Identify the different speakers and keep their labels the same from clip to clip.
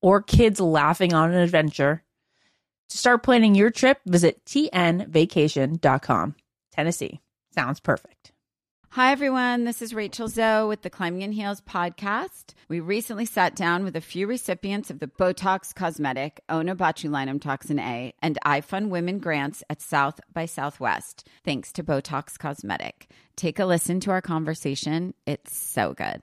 Speaker 1: or kids laughing on an adventure. To start planning your trip, visit tnvacation.com. Tennessee sounds perfect.
Speaker 2: Hi, everyone. This is Rachel Zoe with the Climbing in Heels podcast. We recently sat down with a few recipients of the Botox Cosmetic, Onabotulinum Toxin A, and iFund Women grants at South by Southwest, thanks to Botox Cosmetic. Take a listen to our conversation. It's so good.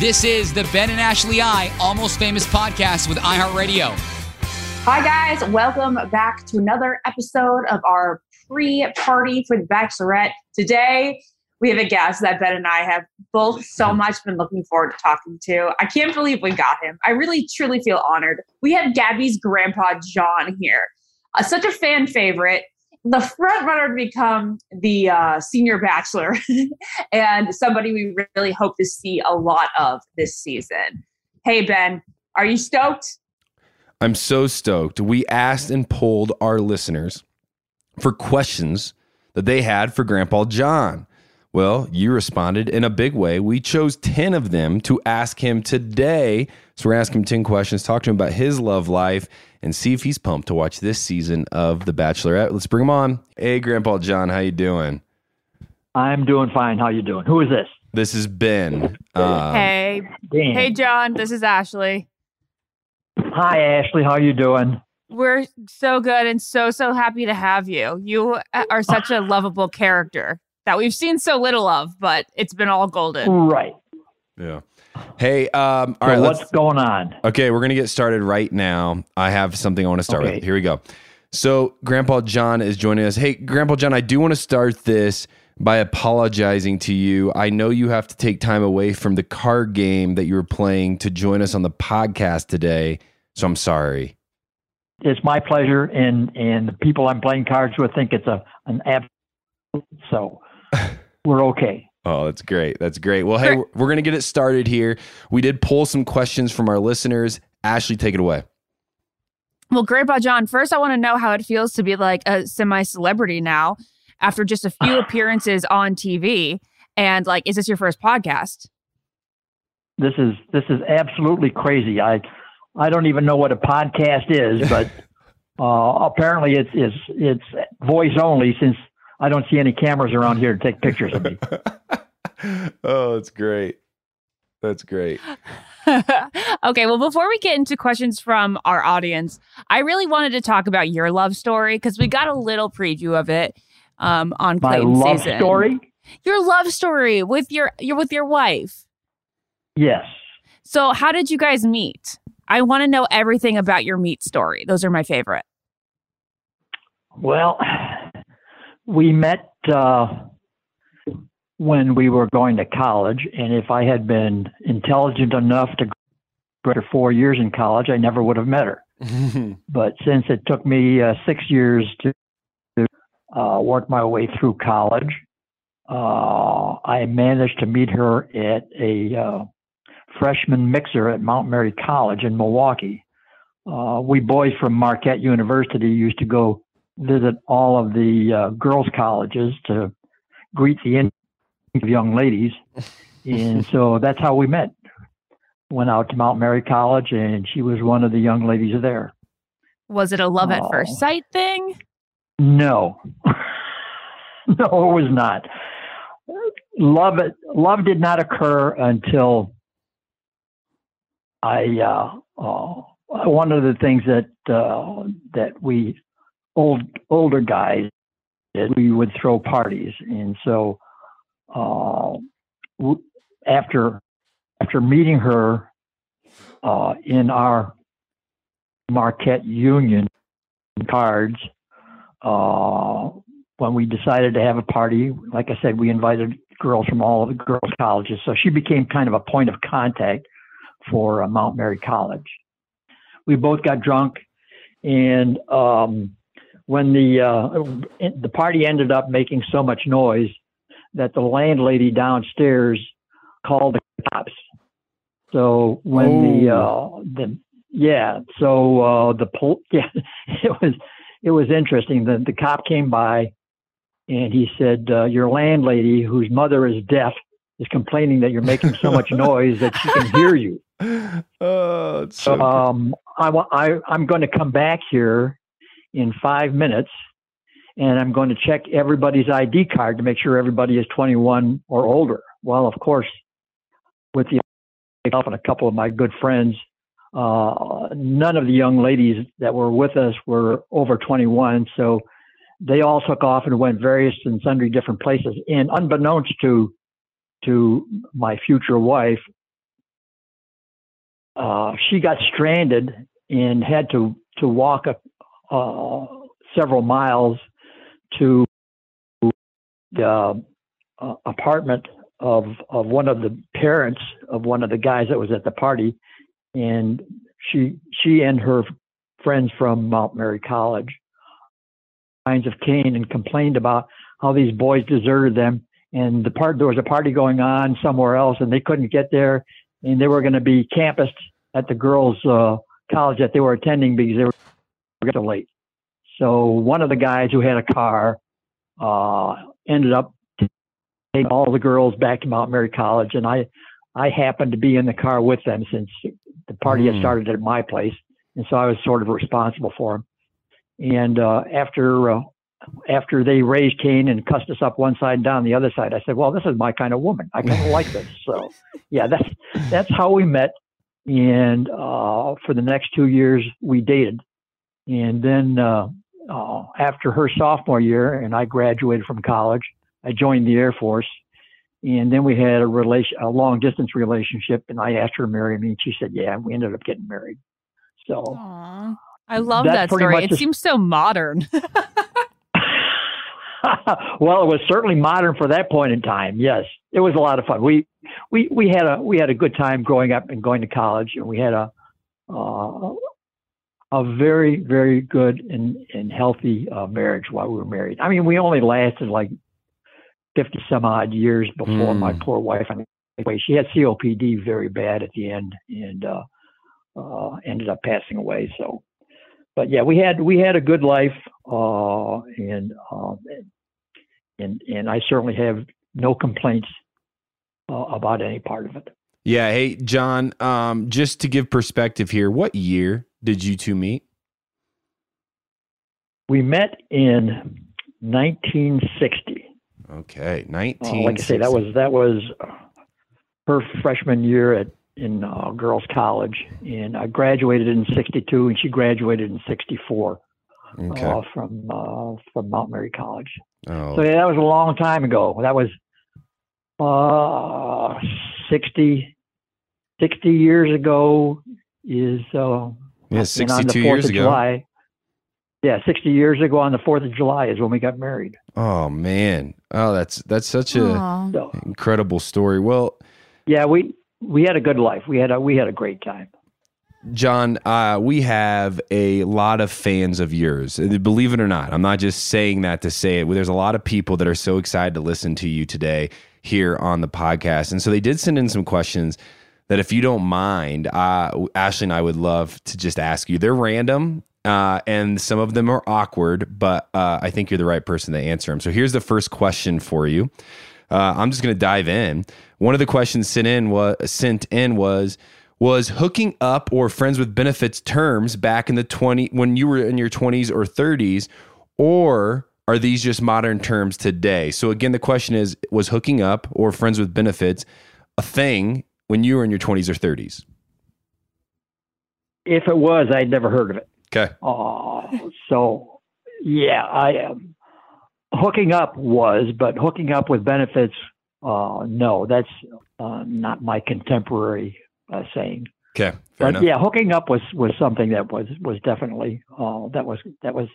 Speaker 3: This is the Ben and Ashley I Almost Famous podcast with iHeartRadio.
Speaker 4: Hi, guys. Welcome back to another episode of our pre party for The Bachelorette. Today, we have a guest that Ben and I have both so much been looking forward to talking to. I can't believe we got him. I really, truly feel honored. We have Gabby's grandpa, John, here. Uh, such a fan favorite the front runner to become the uh, senior bachelor and somebody we really hope to see a lot of this season. Hey, Ben, are you stoked?
Speaker 5: I'm so stoked. We asked and polled our listeners for questions that they had for Grandpa John. Well, you responded in a big way. We chose 10 of them to ask him today. So we're asking him 10 questions, talk to him about his love life, and see if he's pumped to watch this season of The Bachelorette. Let's bring him on. Hey, Grandpa John, how you doing?
Speaker 6: I'm doing fine. How you doing? Who is this?
Speaker 5: This is Ben. Um,
Speaker 1: hey,
Speaker 6: Dan.
Speaker 1: hey, John. This is Ashley.
Speaker 6: Hi, Ashley. How you doing?
Speaker 1: We're so good and so so happy to have you. You are such a lovable character that we've seen so little of, but it's been all golden.
Speaker 6: Right.
Speaker 5: Yeah. Hey, um, all
Speaker 6: so
Speaker 5: right,
Speaker 6: what's going on?
Speaker 5: Okay, we're going to get started right now. I have something I want to start
Speaker 6: Okay.
Speaker 5: with. Here we go. So, Grandpa John is joining us. Hey, Grandpa John, I do want to start this by apologizing to you. I know you have to take time away from the card game that you were playing to join us on the podcast today. So, I'm sorry.
Speaker 6: It's my pleasure, and and the people I'm playing cards with think it's a an ab. So we're okay.
Speaker 5: Oh, that's great. That's great. Well, hey, we're, we're going to get it started here. We did pull some questions from our listeners. Ashley, take it away.
Speaker 1: Well, Grandpa John, first I want to know how it feels to be like a semi celebrity now after just a few appearances on TV. And like, is this your first podcast?
Speaker 6: This is this is absolutely crazy. I I don't even know what a podcast is, but uh, apparently it's it's it's voice only since I don't see any cameras around here to take pictures of me.
Speaker 5: oh, that's great. That's great.
Speaker 1: okay, well, before we get into questions from our audience, I really wanted to talk about your love story because we got a little preview of it um, on
Speaker 6: My love
Speaker 1: season.
Speaker 6: story.
Speaker 1: Your love story with your your with your wife.
Speaker 6: Yes.
Speaker 1: So, how did you guys meet? I want to know everything about your meet story. Those are my favorite.
Speaker 6: Well, we met uh, when we were going to college, and if I had been intelligent enough to go for four years in college, I never would have met her. But since it took me uh, six years to uh, work my way through college, uh, I managed to meet her at a uh, freshman mixer at Mount Mary College in Milwaukee. Uh, we boys from Marquette University used to go visit all of the uh, girls' colleges to greet the young ladies, and so that's how we met. Went out to Mount Mary College, and she was one of the young ladies there.
Speaker 1: Was it a love at first
Speaker 6: Oh.
Speaker 1: sight thing?
Speaker 6: No, no, it was not. Love it. Love did not occur until I. Uh, uh, one of the things that uh, that we old older guys did, we would throw parties, and so uh, after after meeting her uh, in our Marquette Union cards, uh, when we decided to have a party, like I said, we invited girls from all of the girls' colleges. So she became kind of a point of contact for uh, Mount Mary College. We both got drunk, and um, when the uh, the party ended up making so much noise that the landlady downstairs called the cops. So when the uh, the yeah, so uh, the pol- yeah, it was it was interesting. The the cop came by, and he said, uh, "Your landlady, whose mother is deaf, is complaining that you're making so much noise that she can hear you."
Speaker 5: oh, so
Speaker 6: So um, I, I I'm going to come back here in five minutes, and I'm going to check everybody's ID card to make sure everybody is 21 or older. Well, of course, with the myself and a couple of my good friends, uh, none of the young ladies that were with us were over 21, so they all took off and went various and sundry different places. And unbeknownst to to my future wife, uh, she got stranded and had to to walk a, uh, several miles to the uh, apartment of of one of the parents of one of the guys that was at the party, and she she and her friends from Mount Mary College kinds of came and complained about how these boys deserted them. And the part there was a party going on somewhere else and they couldn't get there. And they were going to be campused at the girls uh, college that they were attending because they were getting late. So one of the guys who had a car uh, ended up taking all the girls back to Mount Mary College, and I I happened to be in the car with them since the party had
Speaker 5: Mm.
Speaker 6: started at my place, and so I was sort of responsible for them. And uh, after uh, after they raised Cain and cussed us up one side and down the other side, I said, "Well, this is my kind of woman. I kind of like this." So, yeah, that's that's how we met. And uh, for the next two years, we dated. And then uh, uh, after her sophomore year, and I graduated from college, I joined the Air Force. And then we had a relation, a long distance relationship, and I asked her to marry me, and she said, "Yeah." And we ended up getting married. So.
Speaker 1: Aw. I love that story. It
Speaker 6: the-
Speaker 1: seems so modern.
Speaker 6: well, it was certainly modern for that point in time. Yes, it was a lot of fun. We we we had a we had a good time growing up and going to college, and we had a uh, a very very good and and healthy uh, marriage while we were married. I mean, we only lasted like fifty some odd years before my
Speaker 5: Mm.
Speaker 6: poor wife. I mean, anyway, she had COPD very bad at the end, and uh, uh, ended up passing away. So but yeah, we had we had a good life, uh, and um, and and I certainly have no complaints uh, about any part of it.
Speaker 5: Yeah. Hey, John, um, just to give perspective here, what year did you two meet?
Speaker 6: We met in 1960.
Speaker 5: Okay.
Speaker 6: Uh,
Speaker 5: 19.
Speaker 6: like I say, that was that was her freshman year at in uh, girls' college, and I graduated in '62, and she graduated in '64
Speaker 5: Okay.
Speaker 6: uh, from uh, from Mount Mary College.
Speaker 5: oh,
Speaker 6: So yeah, that was a long time ago. That was uh 60, 60 years ago is uh
Speaker 5: yeah,
Speaker 6: and on the
Speaker 5: 62
Speaker 6: 4th
Speaker 5: years
Speaker 6: of
Speaker 5: ago.
Speaker 6: July. Yeah, 60 years ago on the 4th of July is when we got married.
Speaker 5: Oh man. Oh, that's that's such a incredible story. Well,
Speaker 6: yeah, we we had a good life. We had a we had a great time.
Speaker 5: John, uh, we have a lot of fans of yours. Uh, Believe it or not, I'm not just saying that to say it. There's a lot of people that are so excited to listen to you today here on the podcast. And so they did send in some questions that, if you don't mind, uh, Ashley and I would love to just ask you. They're random. Uh, and some of them are awkward, but uh, I think you're the right person to answer them. So here's the first question for you. Uh, I'm just going to dive in. One of the questions sent in was sent in was was hooking up or friends with benefits terms back in the 20 when you were in your 20s or 30s or are these just modern terms today? So again the question is was hooking up or friends with benefits a thing when you were in your 20s or 30s?
Speaker 6: If it was, I'd never heard of it.
Speaker 5: Okay.
Speaker 6: Uh, so yeah, I um, hooking up was, but hooking up with benefits, uh, no, that's uh, not my contemporary uh, saying.
Speaker 5: Okay. Fair
Speaker 6: but
Speaker 5: enough.
Speaker 6: yeah, hooking up was was something that was was definitely uh, that was that was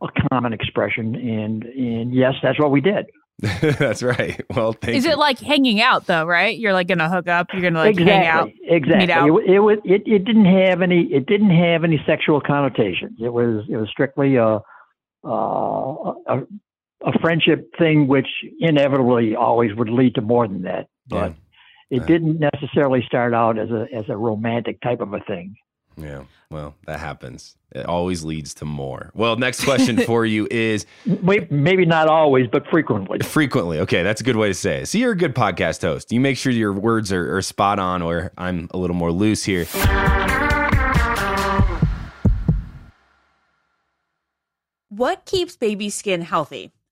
Speaker 6: a common expression, and and yes, that's what we did.
Speaker 5: That's right. Well, thank
Speaker 1: Is
Speaker 5: you.
Speaker 1: it like hanging out though, right? You're like gonna hook up, you're gonna like
Speaker 6: exactly,
Speaker 1: hang out.
Speaker 6: exactly.
Speaker 1: meet out?
Speaker 6: It, it was it, it didn't have any it didn't have any sexual connotations. It was it was strictly a uh, a, a friendship thing, which inevitably always would lead to more than that. But it
Speaker 5: Yeah.
Speaker 6: didn't necessarily start out as a as a romantic type of a thing.
Speaker 5: Yeah. Well, that happens. It always leads to more. Well, next question for you is
Speaker 6: Maybe not always, but frequently.
Speaker 5: frequently. Okay, that's a good way to say it. So you're a good podcast host. You make sure your words are, are spot on, or I'm a little more loose here.
Speaker 1: What keeps baby skin healthy?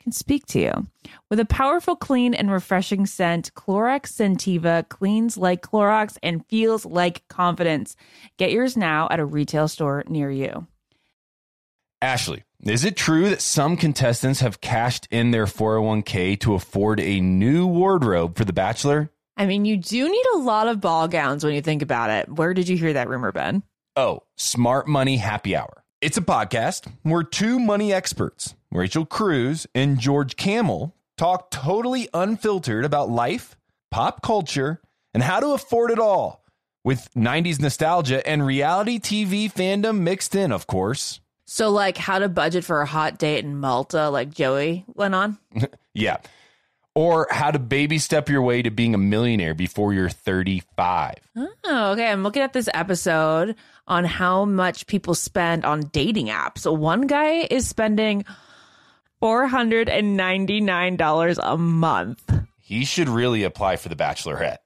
Speaker 1: can speak to you. With a powerful, clean, and refreshing scent, Clorox Scentiva cleans like Clorox and feels like confidence. Get yours now at a retail store near you.
Speaker 5: Ashley, is it true that some contestants have cashed in their 401k to afford a new wardrobe for The Bachelor?
Speaker 1: I mean, you do need a lot of ball gowns when you think about it. Where did you hear that rumor, Ben?
Speaker 5: Oh, Smart Money Happy Hour. It's a podcast. We're two money experts, Rachel Cruz and George Kamel talk totally unfiltered about life, pop culture, and how to afford it all with 90s nostalgia and reality TV fandom mixed in, of course.
Speaker 1: So, like, how to budget for a hot date in Malta, like Joey went on?
Speaker 5: Yeah. Or how to baby step your way to being a millionaire before you're 35.
Speaker 1: Oh, okay. I'm looking at this episode on how much people spend on dating apps. So, one guy is spending $499 a month.
Speaker 5: He should really apply for the Bachelorette.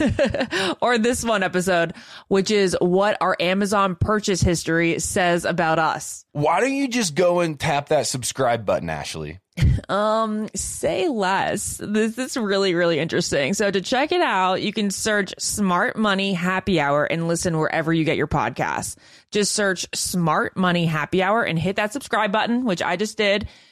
Speaker 1: or this one episode, which is what our Amazon purchase history says about us.
Speaker 5: Why don't you just go and tap that subscribe button, Ashley?
Speaker 1: Um, say less. This is really, really interesting. So to check it out, you can search Smart Money Happy Hour and listen wherever you get your podcasts. Just search Smart Money Happy Hour and hit that subscribe button, which I just did.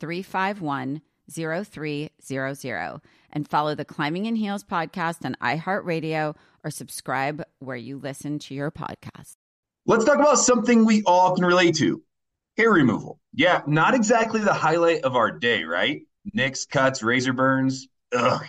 Speaker 2: 351 0300 and follow the Climbing in Heels podcast on iHeartRadio or subscribe where you listen to your podcast.
Speaker 7: Let's talk about something we all can relate to hair removal. Yeah, not exactly the highlight of our day, right? Nicks, cuts, razor burns. Ugh.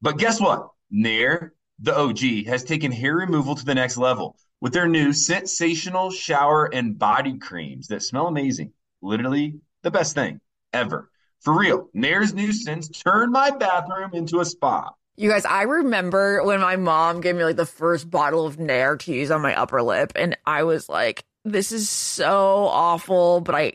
Speaker 7: But guess what? Nair, the OG, has taken hair removal to the next level with their new sensational shower and body creams that smell amazing. Literally the best thing ever. For real, Nair's scents turned my bathroom into a spa.
Speaker 1: You guys, I remember when my mom gave me like the first bottle of Nair to use on my upper lip, and I was like, this is so awful, but I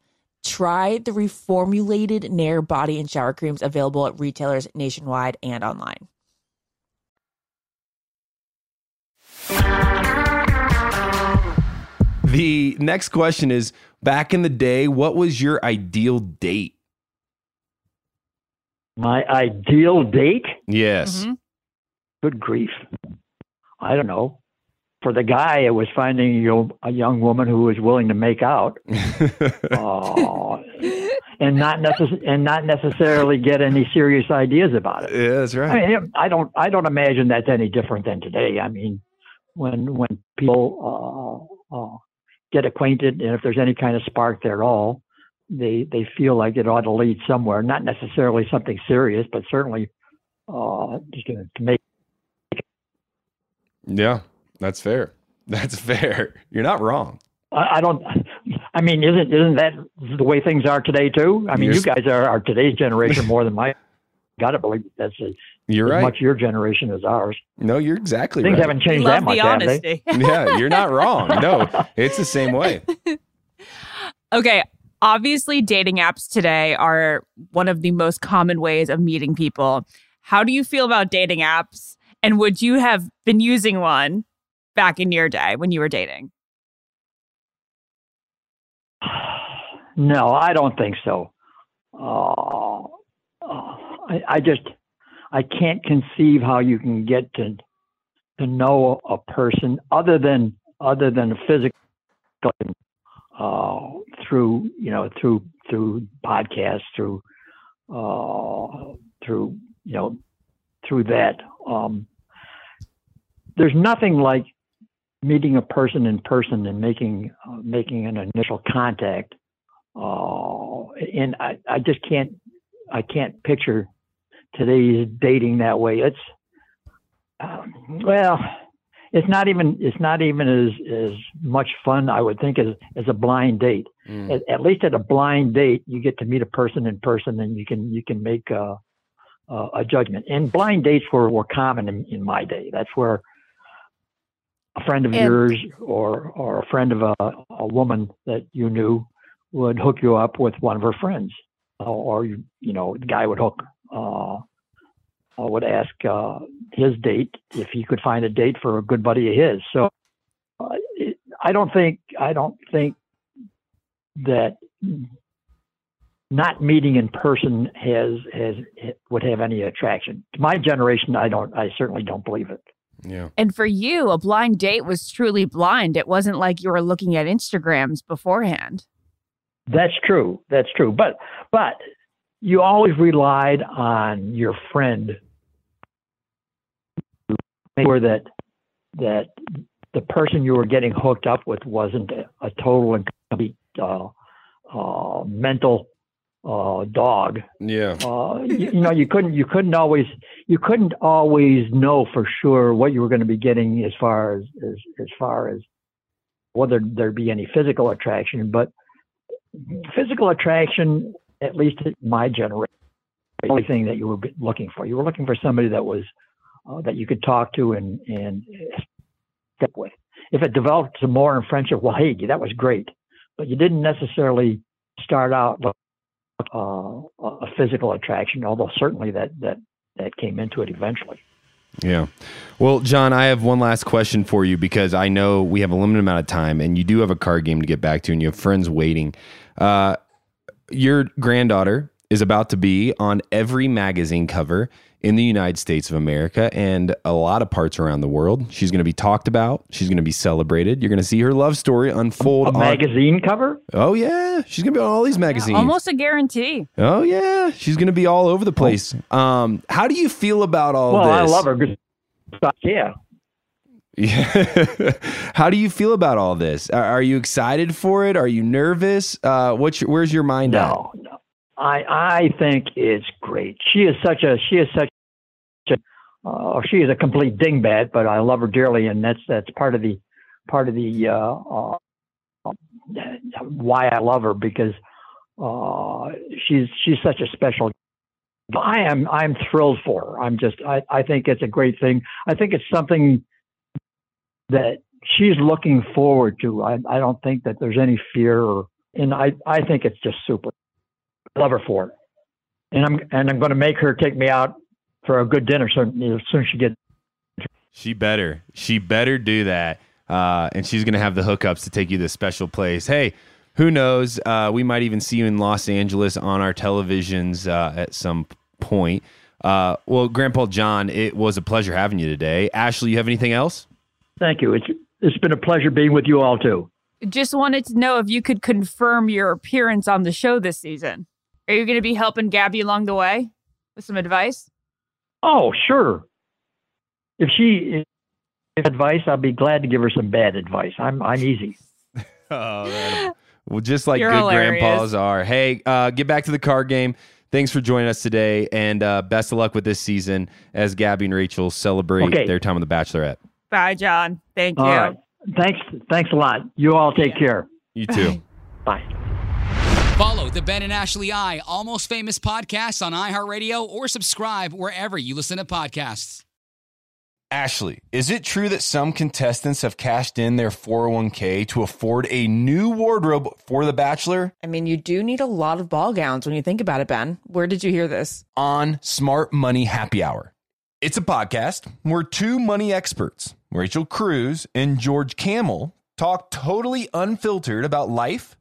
Speaker 1: Try the reformulated Nair body and shower creams available at retailers nationwide and online.
Speaker 5: The next question is back in the day, what was your ideal date?
Speaker 6: My ideal date?
Speaker 5: Yes.
Speaker 1: Mhm.
Speaker 6: Good grief. I don't know. For the guy, it was finding you know, a young woman who was willing to make out, uh, and not necess- and not necessarily get any serious ideas about it.
Speaker 5: yeah, that's right.
Speaker 6: I mean, I don't I don't imagine that's any different than today. I mean, when when people uh, uh, get acquainted, and if there's any kind of spark there at all, they they feel like it ought to lead somewhere. Not necessarily something serious, but certainly uh, just to, to make.
Speaker 5: yeah, that's fair. That's fair. You're not wrong.
Speaker 6: I, I don't. I mean, isn't isn't that the way things are today too? I mean,
Speaker 5: You're
Speaker 6: you guys are, are today's generation more than my. Got to believe that's as,
Speaker 5: You're
Speaker 6: as
Speaker 5: right.
Speaker 6: much your generation as ours.
Speaker 5: no, you're exactly
Speaker 6: Things
Speaker 5: right.
Speaker 6: haven't changed
Speaker 1: Love
Speaker 6: that much,
Speaker 1: the
Speaker 6: have they?
Speaker 5: yeah, you're not wrong. No, it's the same way.
Speaker 1: Okay. Obviously, dating apps today are one of the most common ways of meeting people. How do you feel about dating apps? And would you have been using one back in your day when you were dating?
Speaker 6: No, I don't think so. Uh, uh, I, I just I can't conceive how you can get to to know a person other than other than physically uh, through you know through through podcasts through uh, through you know through that. Um, there's nothing like meeting a person in person and making uh, making an initial contact uh, and I, I just can't I can't picture today's dating that way. It's um, well, it's not even it's not even as as much fun I would think as as a blind date.
Speaker 5: Mm.
Speaker 6: At, at least at a blind date, you get to meet a person in person, and you can you can make a a, a judgment. And blind dates were were common in, in my day. That's where a friend of
Speaker 1: And-
Speaker 6: yours or or a friend of a, a woman that you knew would hook you up with one of her friends, uh, or you you know the guy would hook uh, uh, would ask uh, his date if he could find a date for a good buddy of his. So uh, it, I don't think I don't think that not meeting in person has has would have any attraction. To my generation, I don't. I certainly don't believe it.
Speaker 5: Yeah.
Speaker 1: And for you, a blind date was truly blind. It wasn't like you were looking at Instagrams beforehand.
Speaker 6: That's true. That's true. But but you always relied on your friend to make sure that that the person you were getting hooked up with wasn't a, a total and complete uh, uh, mental uh, dog.
Speaker 5: Yeah.
Speaker 6: Uh, you, you know, you couldn't you couldn't always you couldn't always know for sure what you were going to be getting as far as as, as far as whether there'd be any physical attraction, but physical attraction, at least in my generation, the only thing that you were looking for. You were looking for somebody that was uh, that you could talk to and and step with. If it developed some more in friendship, well, hey, that was great, but you didn't necessarily start out uh, a physical attraction, although certainly that that that came into it eventually.
Speaker 5: Yeah. Well, John, I have one last question for you because I know we have a limited amount of time and you do have a card game to get back to and you have friends waiting. Uh, your granddaughter is about to be on every magazine cover in the United States of America and a lot of parts around the world. She's going to be talked about. She's going to be celebrated. You're going to see her love story unfold.
Speaker 6: A
Speaker 5: on-
Speaker 6: magazine cover?
Speaker 5: Oh yeah, she's going to be on all these magazines.
Speaker 1: Almost a guarantee.
Speaker 5: Oh yeah, she's going to be all over the place. Um, how do you feel about all
Speaker 6: well,
Speaker 5: this?
Speaker 6: Well, I love her. Good. Yeah.
Speaker 5: Yeah. How do you feel about all this? Are, are you excited for it? Are you nervous? Uh, what's your, where's your mind at?
Speaker 6: No, no. I I think it's great. She is such a she is such a uh, she is a complete dingbat, but I love her dearly, and that's that's part of the part of the uh, uh, why I love her because uh, she's she's such a special. I am I'm thrilled for her. I'm just I, I think it's a great thing. I think it's something that she's looking forward to. I, I don't think that there's any fear or and I, I think it's just super. Love her for it. And I'm and I'm gonna make her take me out for a good dinner soon as soon as she gets
Speaker 5: She better. She better do that. Uh, and she's going to have the hookups to take you to this special place. Hey, who knows? Uh, we might even see you in Los Angeles on our televisions uh, at some point. Uh, well, Grandpa John, it was a pleasure having you today. Ashley, you have anything else?
Speaker 6: Thank you. It's it's been a pleasure being with you all too.
Speaker 1: Just wanted to know if you could confirm your appearance on the show this season. Are you going to be helping Gabby along the way with some advice?
Speaker 6: Oh, sure. If she if advice, I'll be glad to give her some bad advice. I'm I'm easy.
Speaker 5: Oh, man. well, just like
Speaker 1: You're
Speaker 5: good
Speaker 1: hilarious.
Speaker 5: grandpas are. Hey, uh, get back to the card game. Thanks for joining us today, and uh, best of luck with this season as Gabby and Rachel celebrate
Speaker 6: Okay.
Speaker 5: their time on The Bachelorette.
Speaker 1: Bye, John. Thank you.
Speaker 6: All right. Thanks thanks a lot. You all take care.
Speaker 5: You too.
Speaker 6: Bye.
Speaker 3: Follow the Ben and Ashley I Almost Famous podcast on iHeartRadio or subscribe wherever you listen to podcasts.
Speaker 5: Ashley, is it true that some contestants have cashed in their 401k to afford a new wardrobe for The Bachelor?
Speaker 1: I mean, you do need a lot of ball gowns when you think about it, Ben. Where did you hear this?
Speaker 5: on Smart Money Happy Hour. It's a podcast where two money experts, Rachel Cruz and George Kamel, talk totally unfiltered about life,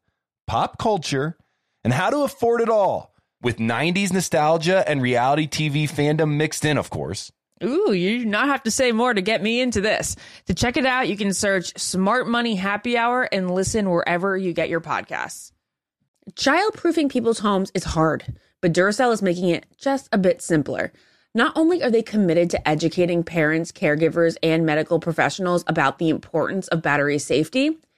Speaker 5: pop culture, and how to afford it all with 90s nostalgia and reality TV fandom mixed in, of course.
Speaker 1: Ooh, you do not have to say more to get me into this. To check it out, you can search Smart Money Happy Hour and listen wherever you get your podcasts. Childproofing people's homes is hard, but Duracell is making it just a bit simpler. Not only are they committed to educating parents, caregivers, and medical professionals about the importance of battery safety,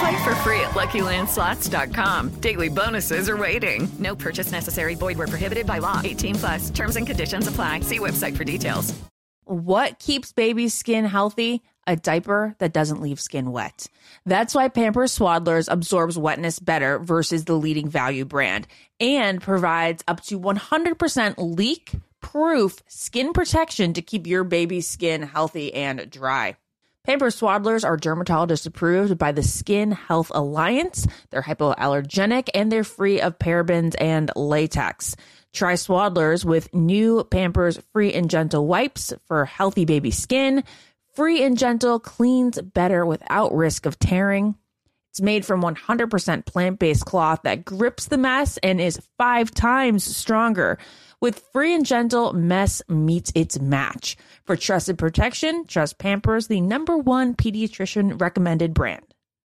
Speaker 8: Play for free at LuckyLandSlots.com. Daily bonuses are waiting. No purchase necessary. Void where prohibited by law. 18 plus. Terms and conditions apply. See website for details.
Speaker 1: What keeps baby's skin healthy? A diaper that doesn't leave skin wet. That's why Pampers Swaddlers absorbs wetness better versus the leading value brand and provides up to 100% leak proof skin protection to keep your baby's skin healthy and dry. Pampers Swaddlers are dermatologist approved by the Skin Health Alliance. They're hypoallergenic and they're free of parabens and latex. Try Swaddlers with new Pampers Free and Gentle wipes for healthy baby skin. Free and Gentle cleans better without risk of tearing. It's made from 100% plant based cloth that grips the mess and is five times stronger. With Free and Gentle, mess meets its match. For trusted protection, trust Pampers, the number one pediatrician recommended brand.